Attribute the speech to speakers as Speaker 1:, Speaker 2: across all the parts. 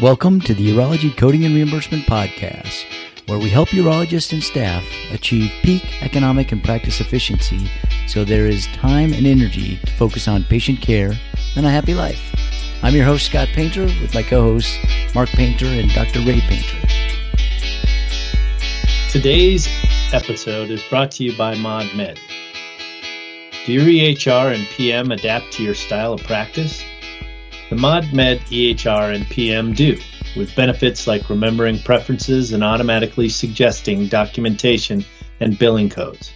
Speaker 1: Welcome to the Urology Coding and Reimbursement Podcast, where we help urologists and staff achieve peak economic and practice efficiency so there is time and energy to focus on patient care and a happy life. I'm your host, Scott Painter, with my co hosts, Mark Painter and Dr. Ray Painter.
Speaker 2: Today's episode is brought to you by ModMed. Do your EHR and PM adapt to your style of practice? The ModMed EHR and PM do, with benefits like remembering preferences and automatically suggesting documentation and billing codes.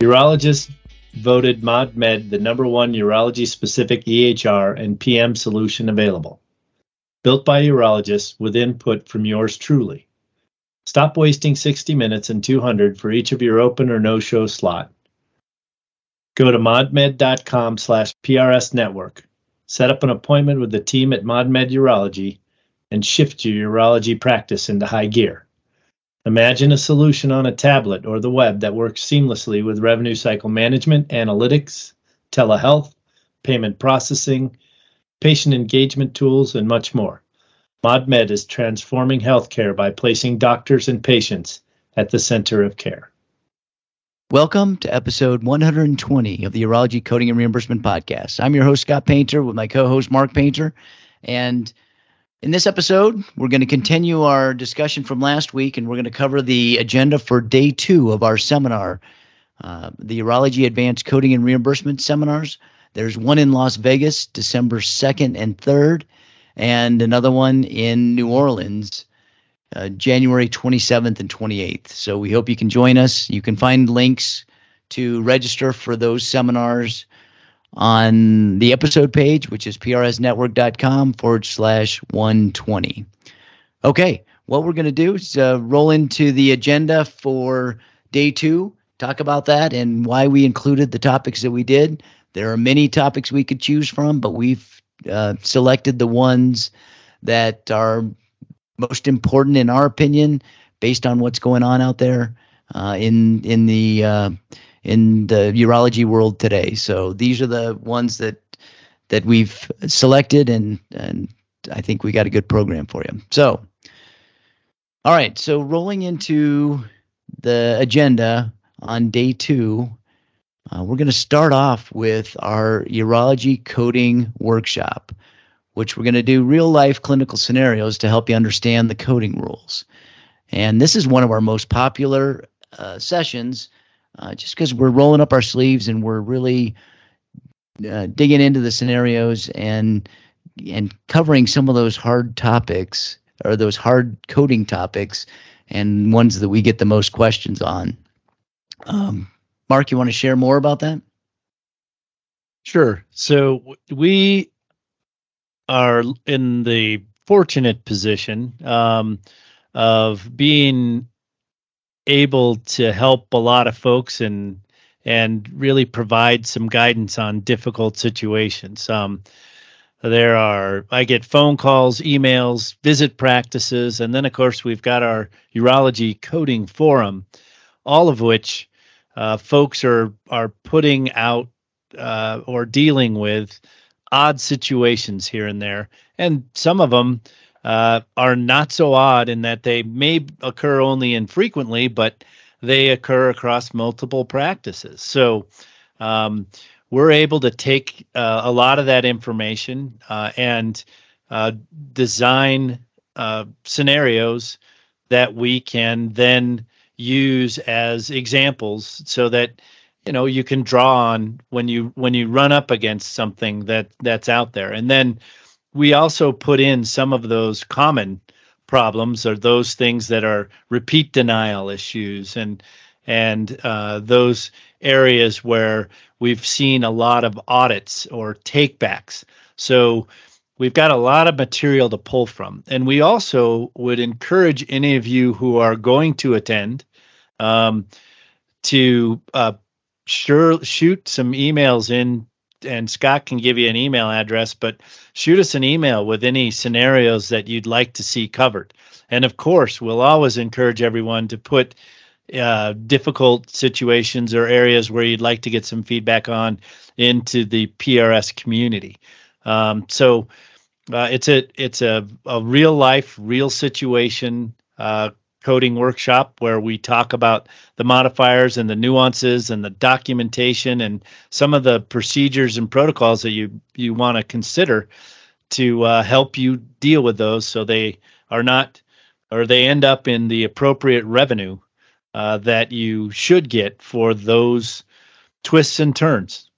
Speaker 2: Urologists voted ModMed the number one urology specific EHR and PM solution available. Built by urologists with input from yours truly. Stop wasting 60 minutes and 200 for each of your open or no show slot. Go to modmed.com slash PRS network set up an appointment with the team at ModMed Urology, and shift your urology practice into high gear. Imagine a solution on a tablet or the web that works seamlessly with revenue cycle management, analytics, telehealth, payment processing, patient engagement tools, and much more. ModMed is transforming healthcare by placing doctors and patients at the center of care.
Speaker 1: Welcome to episode 120 of the Urology Coding and Reimbursement Podcast. I'm your host, Scott Painter, with my co host, Mark Painter. And in this episode, we're going to continue our discussion from last week and we're going to cover the agenda for day two of our seminar, uh, the Urology Advanced Coding and Reimbursement Seminars. There's one in Las Vegas, December 2nd and 3rd, and another one in New Orleans, uh, January 27th and 28th. So we hope you can join us. You can find links to register for those seminars on the episode page, which is prsnetwork.com forward slash 120. Okay, what we're going to do is uh, roll into the agenda for day two, talk about that and why we included the topics that we did. There are many topics we could choose from, but we've uh, selected the ones that are most important in our opinion, based on what's going on out there uh, in in the uh, in the urology world today. So these are the ones that that we've selected, and and I think we got a good program for you. So, all right. So rolling into the agenda on day two. Uh, we're going to start off with our urology coding workshop which we're going to do real life clinical scenarios to help you understand the coding rules. And this is one of our most popular uh, sessions uh, just because we're rolling up our sleeves and we're really uh, digging into the scenarios and and covering some of those hard topics or those hard coding topics and ones that we get the most questions on. Um, Mark, you want to share more about that?
Speaker 2: Sure. So we are in the fortunate position um, of being able to help a lot of folks and and really provide some guidance on difficult situations. Um, there are I get phone calls, emails, visit practices, and then of course we've got our urology coding forum, all of which uh, folks are are putting out uh, or dealing with odd situations here and there, and some of them uh, are not so odd in that they may occur only infrequently, but they occur across multiple practices. So um, we're able to take uh, a lot of that information uh, and uh, design uh, scenarios that we can then use as examples so that you know you can draw on when you when you run up against something that that's out there. And then we also put in some of those common problems or those things that are repeat denial issues and and uh, those areas where we've seen a lot of audits or takebacks. So we've got a lot of material to pull from. And we also would encourage any of you who are going to attend um, to uh, sure shoot some emails in and Scott can give you an email address, but shoot us an email with any scenarios that you'd like to see covered. And of course, we'll always encourage everyone to put uh, difficult situations or areas where you'd like to get some feedback on into the PRS community. Um, so Uh, it's a it's a, a real life, real situation uh, coding workshop where we talk about the modifiers and the nuances and the documentation and some of the procedures and protocols that you you want to consider to uh, help you deal with those so they are not or they end up in the appropriate revenue uh, that you should get for those twists and turns.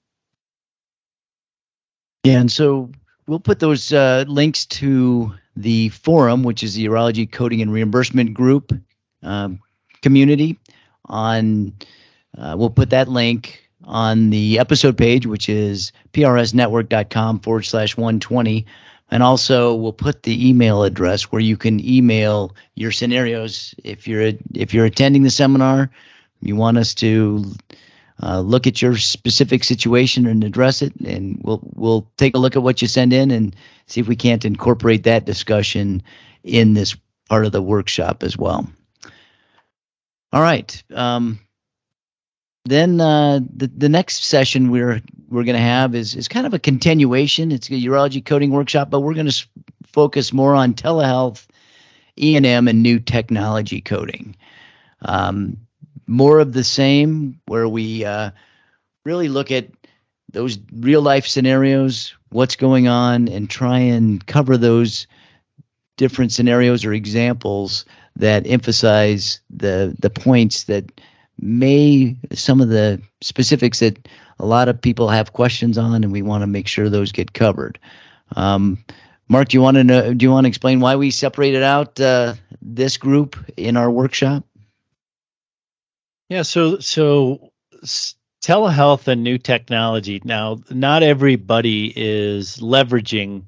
Speaker 1: Yeah, and so we'll put those uh, links to the forum, which is the Urology Coding and Reimbursement Group um, community. On uh, we'll put that link on the episode page, which is prsnetwork.com forward slash 120. And also, we'll put the email address where you can email your scenarios if you're if you're attending the seminar. You want us to uh, look at your specific situation and address it, and we'll we'll take a look at what you send in and see if we can't incorporate that discussion in this part of the workshop as well. All right. Um, then uh, the the next session we're we're going to have is is kind of a continuation. It's a urology coding workshop, but we're going to focus more on telehealth, E and M, and new technology coding. Um, more of the same, where we uh, really look at those real life scenarios, what's going on, and try and cover those different scenarios or examples that emphasize the the points that may some of the specifics that a lot of people have questions on, and we want to make sure those get covered. Um, Mark, do you want to know, do you want to explain why we separated out uh, this group in our workshop?
Speaker 2: Yeah, so so telehealth and new technology. Now, not everybody is leveraging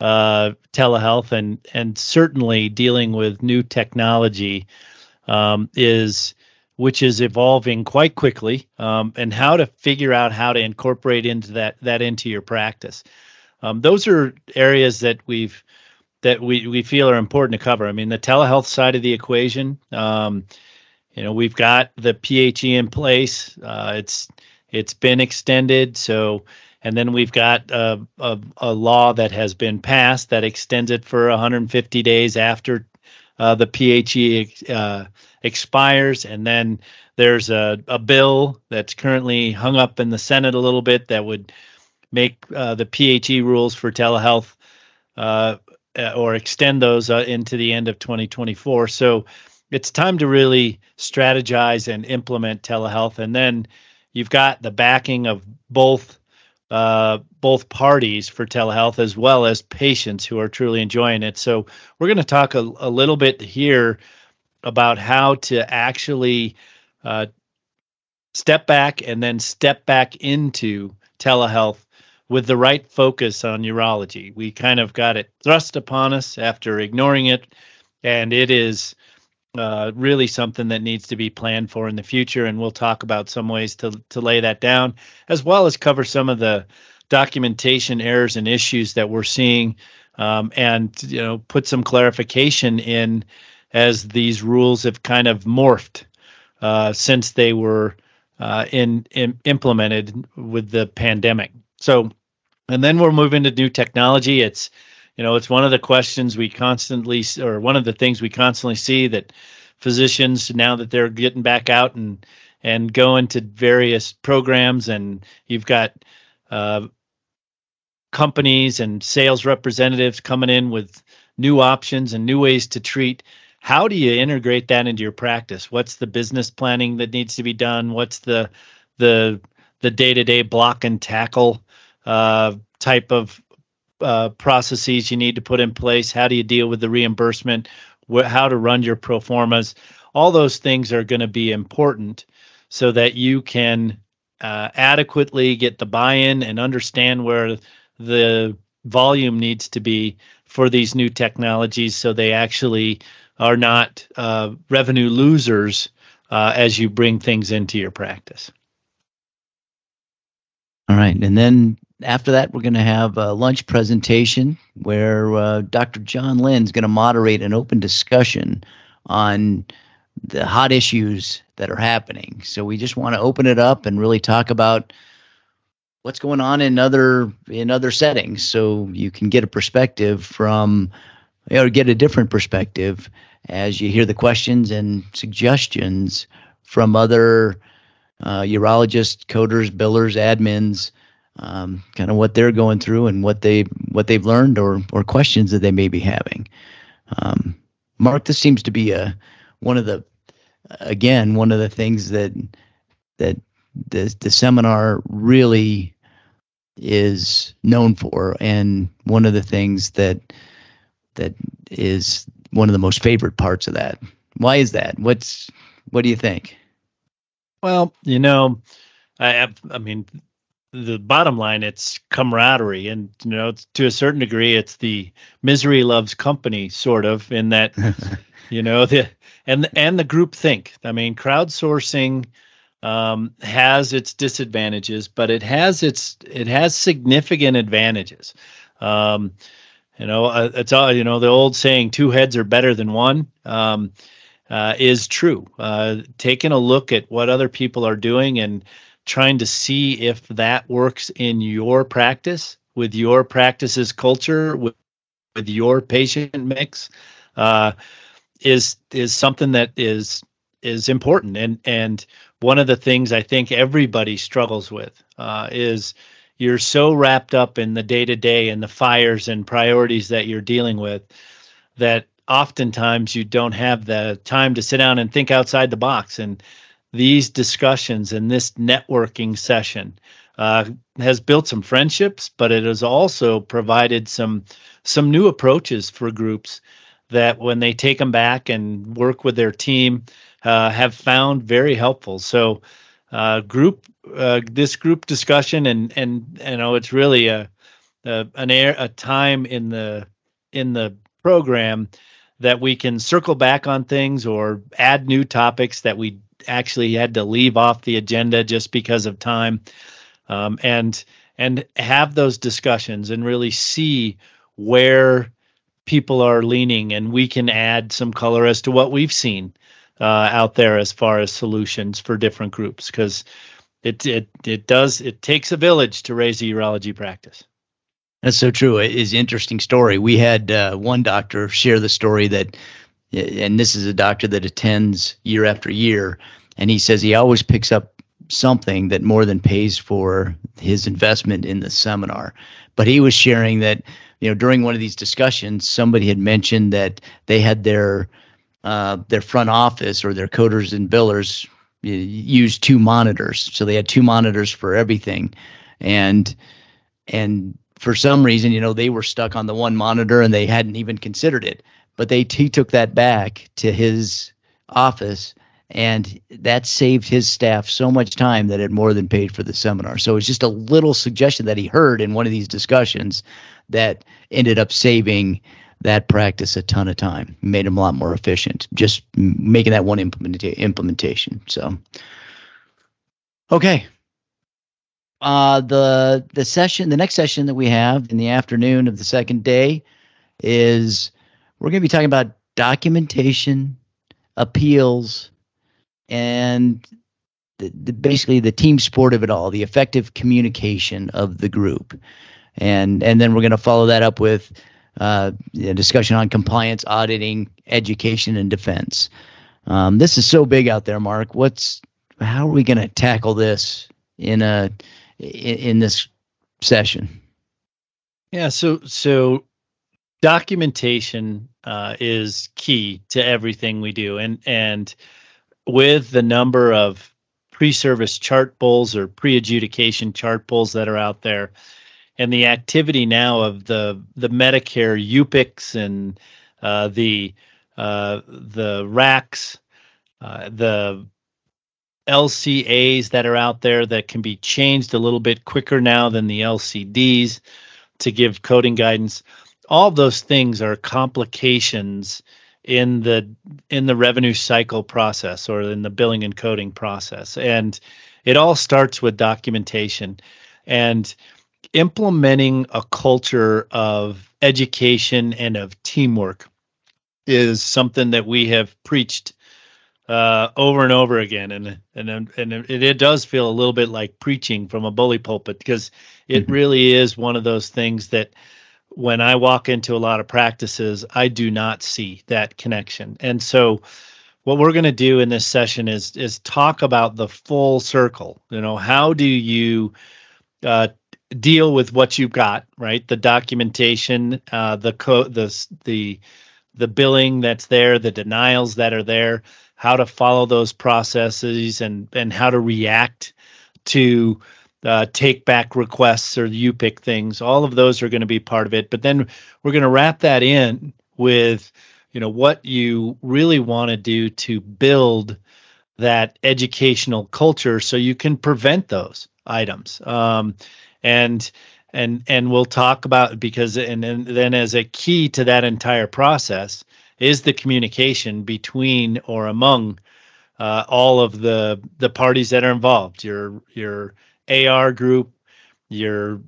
Speaker 2: uh, telehealth, and and certainly dealing with new technology um, is which is evolving quite quickly, um, and how to figure out how to incorporate into that that into your practice. Um, those are areas that we've that we we feel are important to cover. I mean, the telehealth side of the equation. Um, you know, we've got the PHE in place. Uh, it's it's been extended, so and then we've got a, a, a, law that has been passed that extends it for 150 days after uh, the PHE uh, expires. And then there's a, a bill that's currently hung up in the Senate a little bit that would make uh, the PHE rules for telehealth uh, or extend those uh, into the end of 2024. So it's time to really strategize and implement telehealth. And then you've got the backing of both uh, both parties for telehealth as well as patients who are truly enjoying it. So we're going to talk a, a, little bit here about how to actually uh, step back and then step back into telehealth with the right focus on urology. We kind of got it thrust upon us after ignoring it, and it is uh, really something that needs to be planned for in the future. And we'll talk about some ways to to lay that down, as well as cover some of the documentation errors and issues that we're seeing, um, and you know put some clarification in as these rules have kind of morphed uh, since they were uh, in, in implemented with the pandemic. So, and then we'll move into new technology. It's you know it's one of the questions we constantly or one of the things we constantly see that physicians now that they're getting back out and and going to various programs and you've got uh, companies and sales representatives coming in with new options and new ways to treat how do you integrate that into your practice? What's the business planning that needs to be done? What's the the the day-to-day block and tackle uh, type of uh, processes you need to put in place? How do you deal with the reimbursement? Wh- how to run your pro formas? All those things are going to be important so that you can uh, adequately get the buy-in and understand where the volume needs to be for these new technologies, so they actually are not uh, revenue losers uh, as you bring things into your practice.
Speaker 1: All right, and then after that, we're going to have a lunch presentation where uh, Dr. John Lynn is going to moderate an open discussion on the hot issues that are happening. So we just want to open it up and really talk about what's going on in other in other settings so you can get a perspective from or get a different perspective as you hear the questions and suggestions from other uh, urologists, coders, billers, admins, um, kind of what they're going through and what they what they've learned or or questions that they may be having. Um, Mark, this seems to be a one of the again one of the things that that the the seminar really is known for, and one of the things that that is one of the most favorite parts of that. Why is that? What's what do you think?
Speaker 2: Well, you know, I I mean, the bottom line it's camaraderie, and you know, to a certain degree, it's the misery loves company sort of in that, you know, the and and the group think. I mean, crowdsourcing um, has its disadvantages, but it has its it has significant advantages. Um, you know, uh, it's all you know. The old saying, two heads are better than one," um, uh, is true. Uh, taking a look at what other people are doing and trying to see if that works in your practice with your practices culture with, with your patient mix uh, is is something that is is important and and one of the things I think everybody struggles with uh, is you're so wrapped up in the day to day and the fires and priorities that you're dealing with that oftentimes you don't have the time to sit down and think outside the box. And these discussions and this networking session uh, has built some friendships, but it has also provided some some new approaches for groups that when they take them back and work with their team uh, have found very helpful. So uh, group uh, this group discussion and and you know it's really a, a an air a time in the in the program that we can circle back on things or add new topics that we actually had to leave off the agenda just because of time um, and and have those discussions and really see where people are leaning and we can add some color as to what we've seen uh, out there as far as solutions for different groups because it it it does it takes a village to raise a urology practice.
Speaker 1: That's so true. It is an interesting story. We had uh, one doctor share the story that, and this is a doctor that attends year after year, and he says he always picks up something that more than pays for his investment in the seminar. But he was sharing that, you know, during one of these discussions, somebody had mentioned that they had their uh, their front office or their coders and billers use two monitors. So they had two monitors for everything, and and for some reason, you know, they were stuck on the one monitor and they hadn't even considered it. But they he took that back to his office and that saved his staff so much time that it more than paid for the seminar. So it's just a little suggestion that he heard in one of these discussions that ended up saving that practice a ton of time, made him a lot more efficient, just making that one implementa- implementation. So, okay. Uh, the the session, the next session that we have in the afternoon of the second day is we're going to be talking about documentation, appeals, and the, the, basically the team sport of it all, the effective communication of the group, and and then we're going to follow that up with uh, discussion on compliance, auditing, education, and defense. Um, this is so big out there, Mark. What's how are we going to tackle this in a in, in this session?
Speaker 2: Yeah, so so documentation uh, is key to everything we do, and and with the number of pre-service chart pulls or pre-adjudication chart pulls that are out there, and the activity now of the the Medicare UPICs and uh, the uh, the RACs, uh, the LCAs that are out there that can be changed a little bit quicker now than the LCDs to give coding guidance. All those things are complications in the in the revenue cycle process or in the billing and coding process, and it all starts with documentation and implementing a culture of education and of teamwork is something that we have preached uh, over and over again, and and and it, it, does feel a little bit like preaching from a bully pulpit because it mm-hmm. really is one of those things that when I walk into a lot of practices, I do not see that connection, and so what we're going to do in this session is is talk about the full circle. You know, how do you uh, deal with what you've got, right? The documentation, uh, the code, the the the billing that's there, the denials that are there, how to follow those processes, and and how to react to uh, take back requests or UPIC things. All of those are going to be part of it. But then we're going to wrap that in with you know what you really want to do to build that educational culture so you can prevent those items um, and and and we'll talk about because and, and then as a key to that entire process is the communication between or among uh, all of the the parties that are involved your your AR group your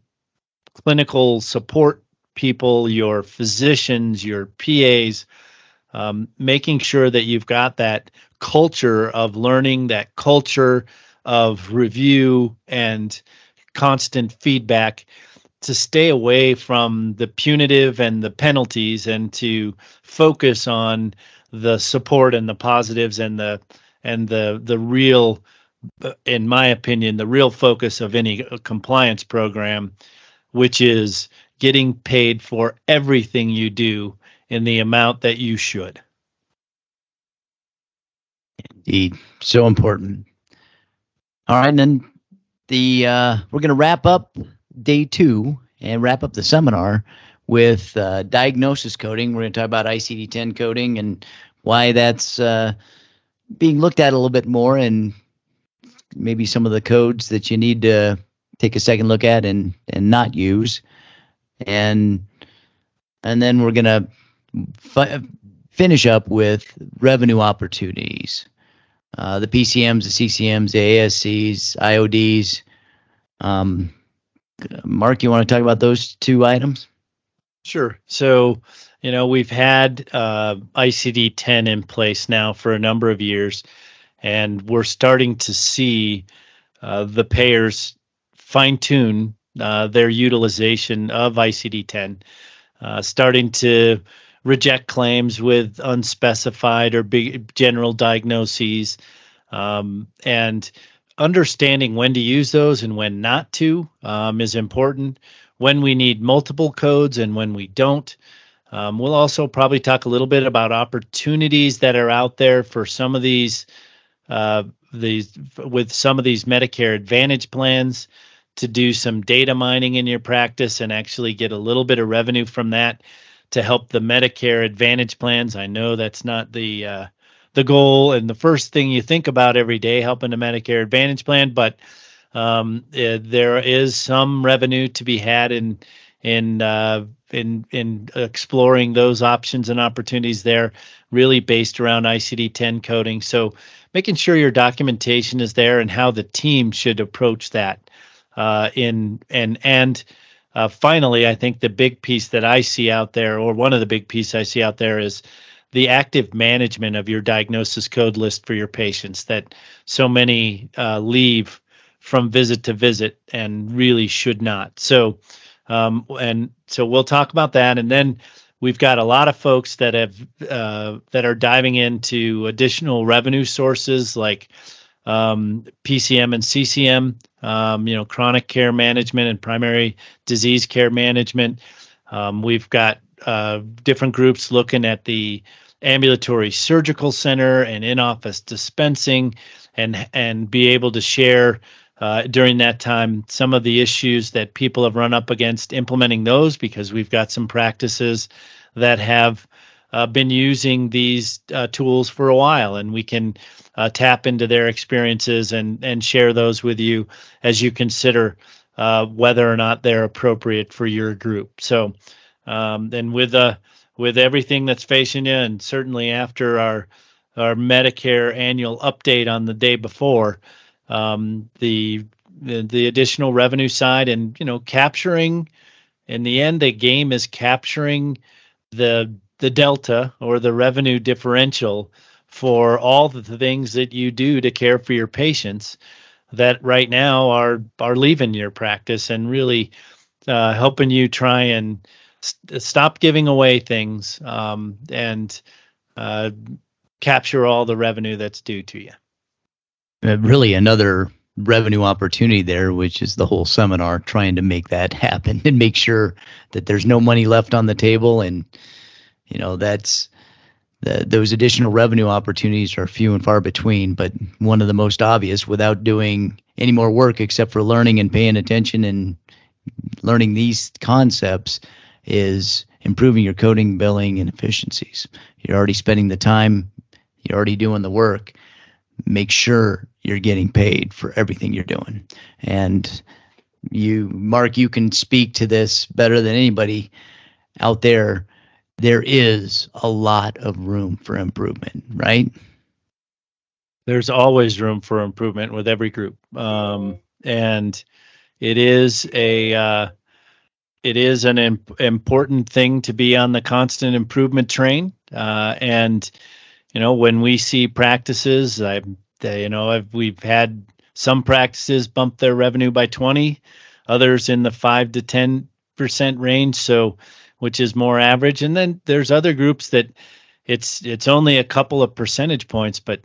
Speaker 2: clinical support people your physicians your PAs um, making sure that you've got that culture of learning, that culture of review and constant feedback to stay away from the punitive and the penalties and to focus on the support and the positives and the and the the real in my opinion the real focus of any compliance program which is getting paid for everything you do in the amount that you should.
Speaker 1: Indeed, so important. All right, and then the uh, we're going to wrap up day two and wrap up the seminar with uh, diagnosis coding. We're going to talk about ICD-10 coding and why that's uh, being looked at a little bit more, and maybe some of the codes that you need to take a second look at and and not use, and and then we're to fi- finish up with revenue opportunities. Uh, the PCMs, the CCMs, the ASCs, IODs. Um, Mark, you want to talk about those two items?
Speaker 2: Sure. So, you know, we've had uh, ICD 10 in place now for a number of years, and we're starting to see uh, the payers fine tune uh, their utilization of ICD 10, uh, starting to reject claims with unspecified or big general diagnoses, um, and understanding when to use those and when not to um, is important. When we need multiple codes and when we don't. Um, we'll also probably talk a little bit about opportunities that are out there for some of these uh, these with some of these Medicare Advantage plans to do some data mining in your practice and actually get a little bit of revenue from that to help the Medicare Advantage plans. I know that's not the uh, the goal and the first thing you think about every day, helping the Medicare Advantage plan, but um, uh, there is some revenue to be had in in uh, in in exploring those options and opportunities there, really based around ICD-10 coding. So making sure your documentation is there and how the team should approach that uh, in and and uh, finally, I think the big piece that I see out there, or one of the big pieces I see out there, is the active management of your diagnosis code list for your patients that so many uh, leave from visit to visit and really should not. So, um, and so we'll talk about that, and then we've got a lot of folks that have uh, that are diving into additional revenue sources like um, PCM and CCM, um, you know, chronic care management and primary disease care management. Um, we've got uh, different groups looking at the ambulatory surgical center and in-office dispensing, and and be able to share uh, during that time some of the issues that people have run up against implementing those because we've got some practices that have uh, been using these uh, tools for a while, and we can uh, tap into their experiences and and share those with you as you consider uh, whether or not they're appropriate for your group. So, um, and with uh, with everything that's facing you, and certainly after our our Medicare annual update on the day before, um, the, the additional revenue side, and you know, capturing. In the end, the game is capturing the the delta or the revenue differential for all the things that you do to care for your patients that right now are are leaving your practice and really uh, helping you try and st- stop giving away things um, and uh, capture all the revenue that's due to you.
Speaker 1: Uh, really, another revenue opportunity there, which is the whole seminar, trying to make that happen and make sure that there's no money left on the table. And, you know, that's the, those additional revenue opportunities are few and far between, but one of the most obvious without doing any more work except for learning and paying attention and learning these concepts is improving your coding, billing, and efficiencies. You're already spending the time, you're already doing the work. Make sure you're getting paid for everything you're doing. And you, Mark, you can speak to this better than anybody out there. There is a lot of room for improvement, right?
Speaker 2: There's always room for improvement with every group. Um, and it is a, uh, it is an imp- important thing to be on the constant improvement train. Uh, and you know, when we see practices, I, you know, I've, we've had some practices bump their revenue by 20, others in the five to 10 percent range. So, which is more average. And then there's other groups that it's it's only a couple of percentage points, but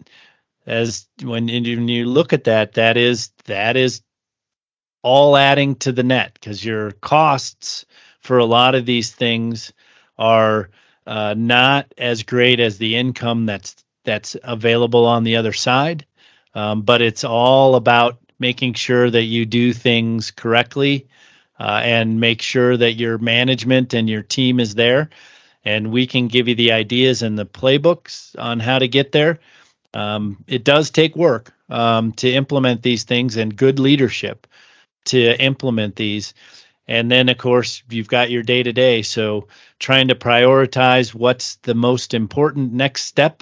Speaker 2: as when, when you look at that, that is that is all adding to the net because your costs for a lot of these things are uh, not as great as the income that's that's available on the other side. Um, but it's all about making sure that you do things correctly uh, and make sure that your management and your team is there. And we can give you the ideas and the playbooks on how to get there. Um, it does take work um, to implement these things and good leadership to implement these. And then, of course, you've got your day to day. So, trying to prioritize what's the most important next step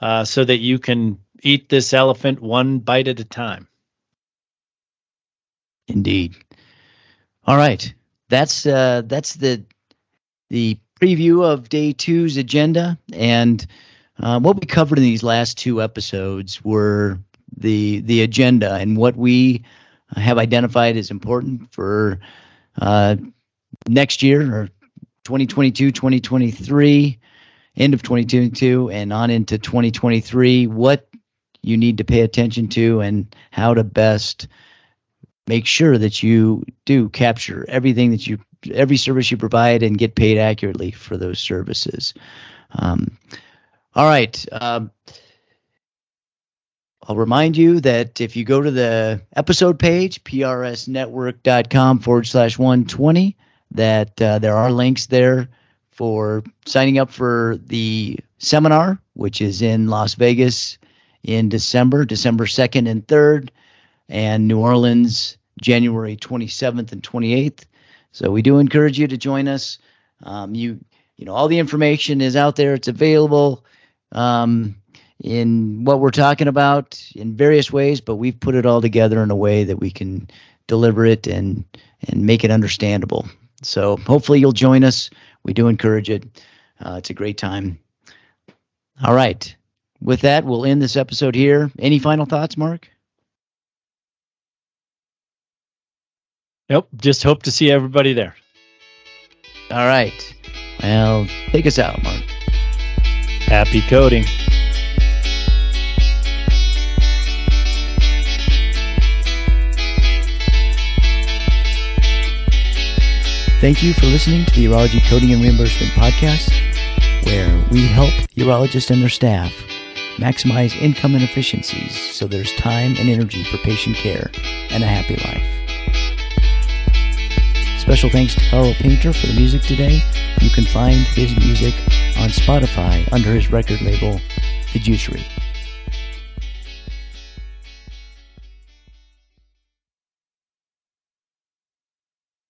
Speaker 2: uh, so that you can eat this elephant one bite at a time.
Speaker 1: Indeed. All right, that's uh, that's the the preview of day two's agenda, and uh, what we covered in these last two episodes were the the agenda and what we have identified as important for uh, next year or 2022, 2023, end of 2022, and on into 2023. What you need to pay attention to and how to best make sure that you do capture everything that you every service you provide and get paid accurately for those services. Um, all right. Um, I'll remind you that if you go to the episode page, prsnetwork.com forward slash 120, that uh, there are links there for signing up for the seminar, which is in Las Vegas in December, December 2nd and 3rd, and New Orleans, January 27th and 28th. So we do encourage you to join us. Um, you, you know, all the information is out there. It's available. Um, in what we're talking about in various ways, but we've put it all together in a way that we can deliver it and and make it understandable. So hopefully you'll join us. We do encourage it. Uh, it's a great time. All right. With that, we'll end this episode here. Any final thoughts, Mark?
Speaker 2: Nope. Just hope to see everybody there.
Speaker 1: All right. Well, take us out, Mark.
Speaker 2: Happy coding.
Speaker 1: Thank you for listening to the Urology Coding and Reimbursement Podcast, where we help urologists and their staff maximize income and efficiencies so there's time and energy for patient care and a happy life. Special thanks to Carl Painter for the music today. You can find his music on Spotify under his record label, The Juicery.